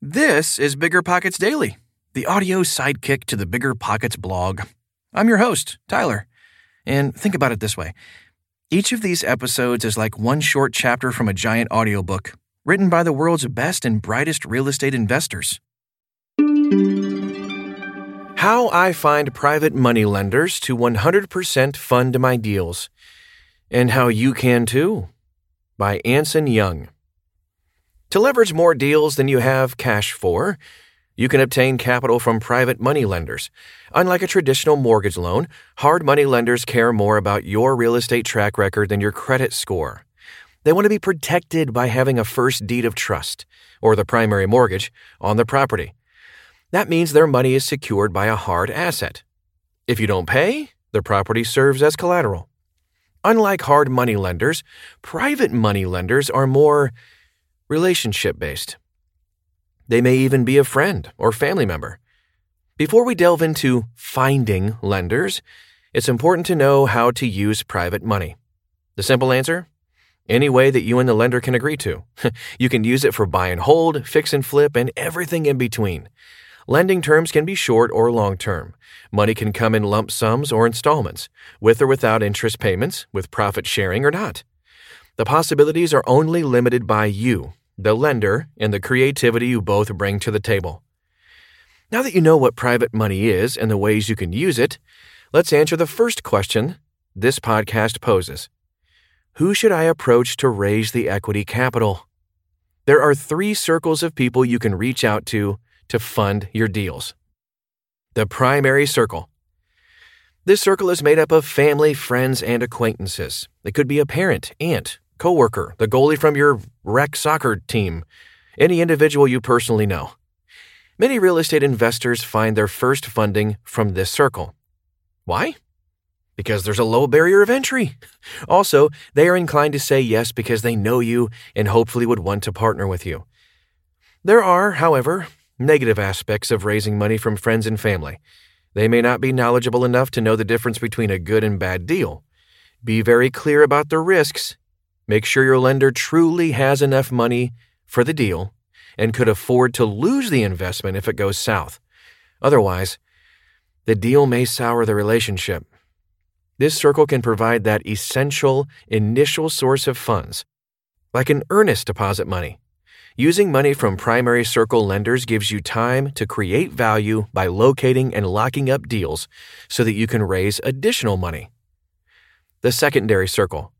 This is BiggerPockets Daily, the audio sidekick to the BiggerPockets blog. I'm your host, Tyler. And think about it this way each of these episodes is like one short chapter from a giant audiobook written by the world's best and brightest real estate investors. How I Find Private Money Lenders to 100% Fund My Deals. And How You Can Too, by Anson Young. To leverage more deals than you have cash for, you can obtain capital from private money lenders. Unlike a traditional mortgage loan, hard money lenders care more about your real estate track record than your credit score. They want to be protected by having a first deed of trust, or the primary mortgage, on the property. That means their money is secured by a hard asset. If you don't pay, the property serves as collateral. Unlike hard money lenders, private money lenders are more relationship based. They may even be a friend or family member. Before we delve into finding lenders, it's important to know how to use private money. The simple answer? Any way that you and the lender can agree to. you can use it for buy and hold, fix and flip, and everything in between. Lending terms can be short or long term. Money can come in lump sums or installments, with or without interest payments, with profit sharing or not. The possibilities are only limited by you, the lender, and the creativity you both bring to the table. Now that you know what private money is and the ways you can use it, let's answer the first question this podcast poses Who should I approach to raise the equity capital? There are three circles of people you can reach out to to fund your deals. The primary circle. This circle is made up of family, friends, and acquaintances. It could be a parent, aunt, coworker, the goalie from your rec soccer team, any individual you personally know. Many real estate investors find their first funding from this circle. Why? Because there's a low barrier of entry. Also, they are inclined to say yes because they know you and hopefully would want to partner with you. There are, however, negative aspects of raising money from friends and family. They may not be knowledgeable enough to know the difference between a good and bad deal. Be very clear about the risks Make sure your lender truly has enough money for the deal and could afford to lose the investment if it goes south. Otherwise, the deal may sour the relationship. This circle can provide that essential initial source of funds, like an earnest deposit money. Using money from primary circle lenders gives you time to create value by locating and locking up deals so that you can raise additional money. The secondary circle.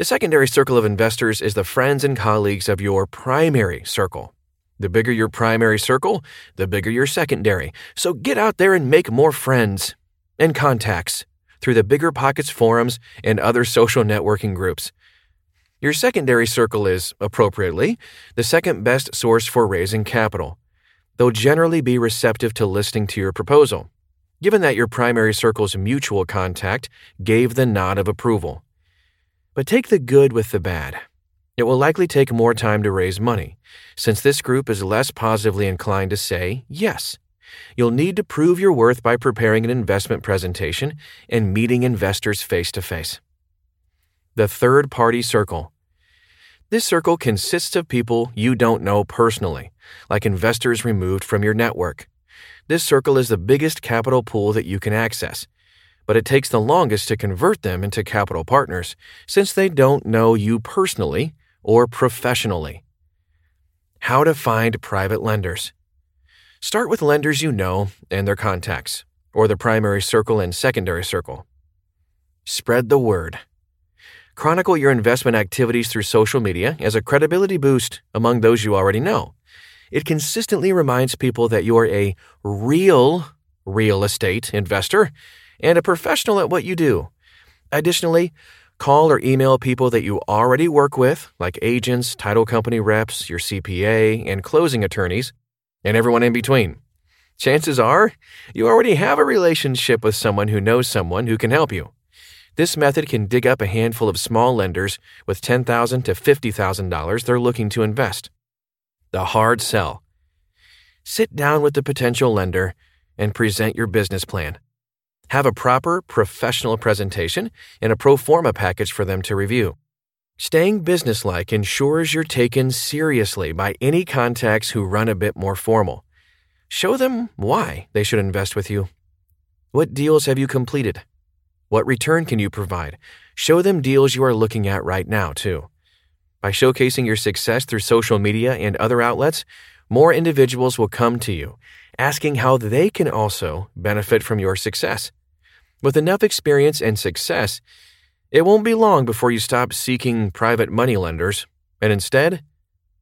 The secondary circle of investors is the friends and colleagues of your primary circle. The bigger your primary circle, the bigger your secondary. So get out there and make more friends and contacts through the BiggerPockets forums and other social networking groups. Your secondary circle is, appropriately, the second best source for raising capital. They'll generally be receptive to listening to your proposal, given that your primary circle's mutual contact gave the nod of approval. But take the good with the bad. It will likely take more time to raise money, since this group is less positively inclined to say yes. You'll need to prove your worth by preparing an investment presentation and meeting investors face to face. The third party circle. This circle consists of people you don't know personally, like investors removed from your network. This circle is the biggest capital pool that you can access but it takes the longest to convert them into capital partners since they don't know you personally or professionally. How to find private lenders. Start with lenders you know and their contacts, or the primary circle and secondary circle. Spread the word. Chronicle your investment activities through social media as a credibility boost among those you already know. It consistently reminds people that you are a real real estate investor and a professional at what you do. Additionally, call or email people that you already work with, like agents, title company reps, your CPA, and closing attorneys, and everyone in between. Chances are you already have a relationship with someone who knows someone who can help you. This method can dig up a handful of small lenders with $10,000 to $50,000 they're looking to invest. The hard sell. Sit down with the potential lender and present your business plan. Have a proper, professional presentation and a pro forma package for them to review. Staying businesslike ensures you're taken seriously by any contacts who run a bit more formal. Show them why they should invest with you. What deals have you completed? What return can you provide? Show them deals you are looking at right now, too. By showcasing your success through social media and other outlets, more individuals will come to you, asking how they can also benefit from your success. With enough experience and success, it won't be long before you stop seeking private money lenders, and instead,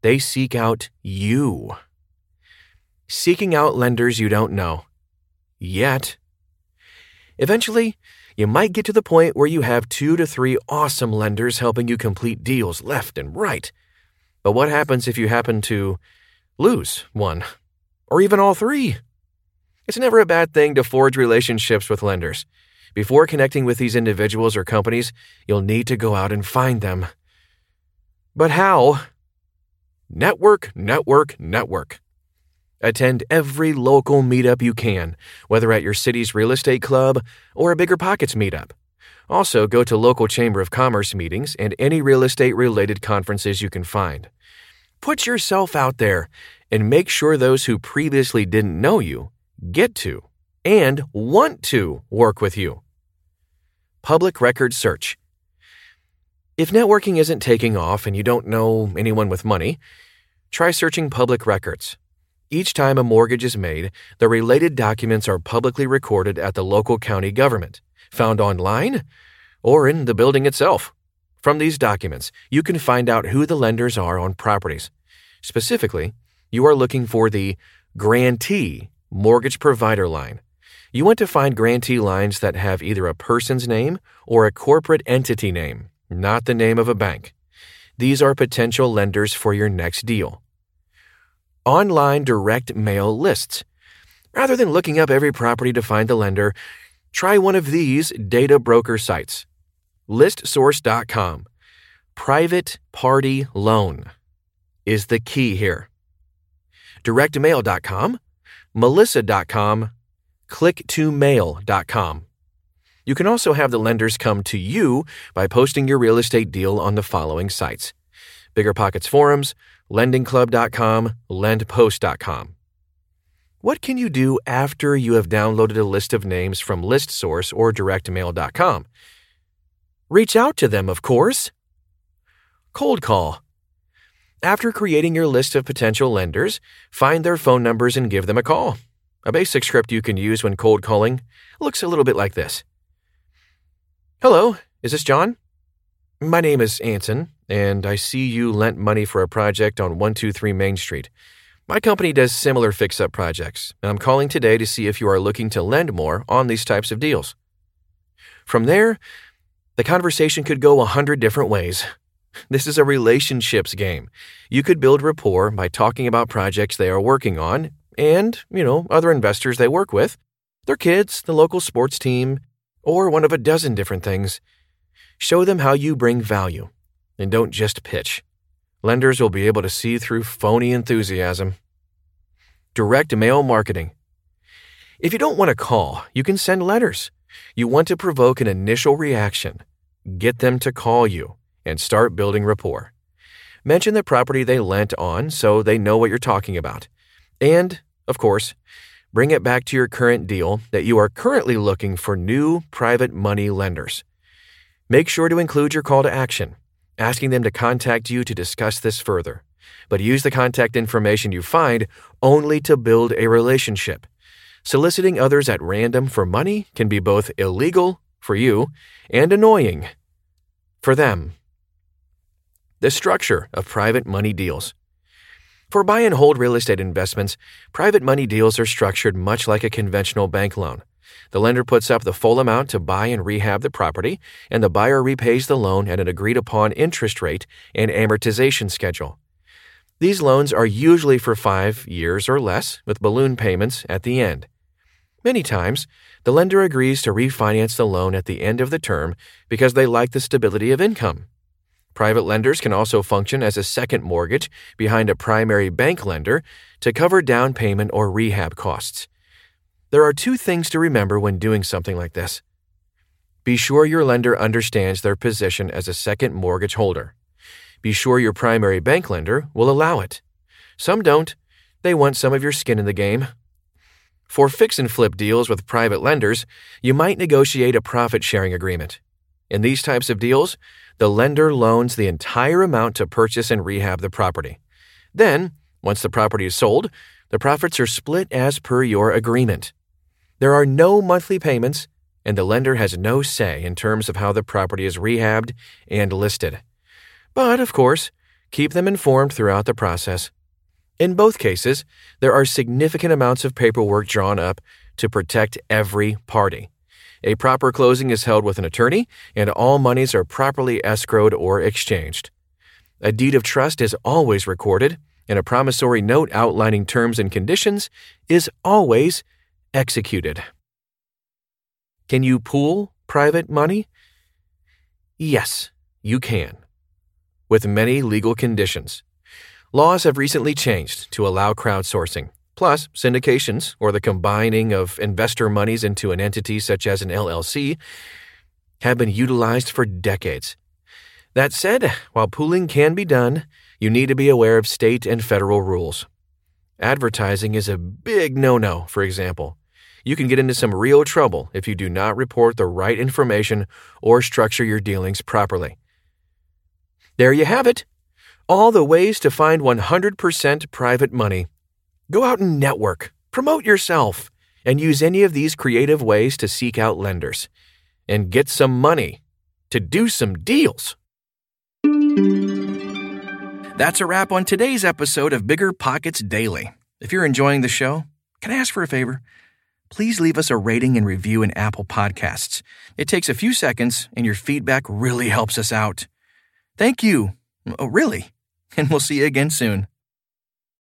they seek out you. Seeking out lenders you don't know. Yet. Eventually, you might get to the point where you have two to three awesome lenders helping you complete deals left and right. But what happens if you happen to lose one, or even all three? It's never a bad thing to forge relationships with lenders. Before connecting with these individuals or companies, you'll need to go out and find them. But how? Network, network, network. Attend every local meetup you can, whether at your city's real estate club or a BiggerPockets meetup. Also, go to local Chamber of Commerce meetings and any real estate related conferences you can find. Put yourself out there and make sure those who previously didn't know you get to and want to work with you. Public record search. If networking isn't taking off and you don't know anyone with money, try searching public records. Each time a mortgage is made, the related documents are publicly recorded at the local county government, found online, or in the building itself. From these documents, you can find out who the lenders are on properties. Specifically, you are looking for the grantee mortgage provider line. You want to find grantee lines that have either a person's name or a corporate entity name, not the name of a bank. These are potential lenders for your next deal. Online direct mail lists. Rather than looking up every property to find the lender, try one of these data broker sites listsource.com. Private party loan is the key here. Directmail.com, melissa.com, click2mail.com. You can also have the lenders come to you by posting your real estate deal on the following sites BiggerPockets Forums, lendingclub.com, lendpost.com. What can you do after you have downloaded a list of names from ListSource or directmail.com? Reach out to them, of course. Cold call. After creating your list of potential lenders, find their phone numbers and give them a call. A basic script you can use when cold calling looks a little bit like this Hello, is this John? My name is Anson, and I see you lent money for a project on 123 Main Street. My company does similar fix up projects, and I'm calling today to see if you are looking to lend more on these types of deals. From there, the conversation could go a hundred different ways. This is a relationships game. You could build rapport by talking about projects they are working on and, you know, other investors they work with, their kids, the local sports team, or one of a dozen different things. Show them how you bring value and don't just pitch. Lenders will be able to see through phony enthusiasm. Direct mail marketing. If you don't want to call, you can send letters. You want to provoke an initial reaction. Get them to call you and start building rapport. Mention the property they lent on so they know what you're talking about. And of course, bring it back to your current deal that you are currently looking for new private money lenders. Make sure to include your call to action, asking them to contact you to discuss this further. But use the contact information you find only to build a relationship. Soliciting others at random for money can be both illegal for you and annoying for them. The structure of private money deals. For buy and hold real estate investments, private money deals are structured much like a conventional bank loan. The lender puts up the full amount to buy and rehab the property, and the buyer repays the loan at an agreed upon interest rate and amortization schedule. These loans are usually for five years or less, with balloon payments at the end. Many times, the lender agrees to refinance the loan at the end of the term because they like the stability of income. Private lenders can also function as a second mortgage behind a primary bank lender to cover down payment or rehab costs. There are two things to remember when doing something like this. Be sure your lender understands their position as a second mortgage holder. Be sure your primary bank lender will allow it. Some don't. They want some of your skin in the game. For fix and flip deals with private lenders, you might negotiate a profit sharing agreement. In these types of deals, the lender loans the entire amount to purchase and rehab the property. Then, once the property is sold, the profits are split as per your agreement. There are no monthly payments, and the lender has no say in terms of how the property is rehabbed and listed. But, of course, keep them informed throughout the process. In both cases, there are significant amounts of paperwork drawn up to protect every party. A proper closing is held with an attorney, and all monies are properly escrowed or exchanged. A deed of trust is always recorded, and a promissory note outlining terms and conditions is always executed. Can you pool private money? Yes, you can with many legal conditions. Laws have recently changed to allow crowdsourcing. Plus, syndications, or the combining of investor monies into an entity such as an LLC, have been utilized for decades. That said, while pooling can be done, you need to be aware of state and federal rules. Advertising is a big no no, for example. You can get into some real trouble if you do not report the right information or structure your dealings properly. There you have it. All the ways to find 100% private money. Go out and network, promote yourself, and use any of these creative ways to seek out lenders and get some money to do some deals. That's a wrap on today's episode of BiggerPockets Daily. If you're enjoying the show, can I ask for a favor? Please leave us a rating and review in Apple Podcasts. It takes a few seconds, and your feedback really helps us out. Thank you. Oh, really? And we'll see you again soon.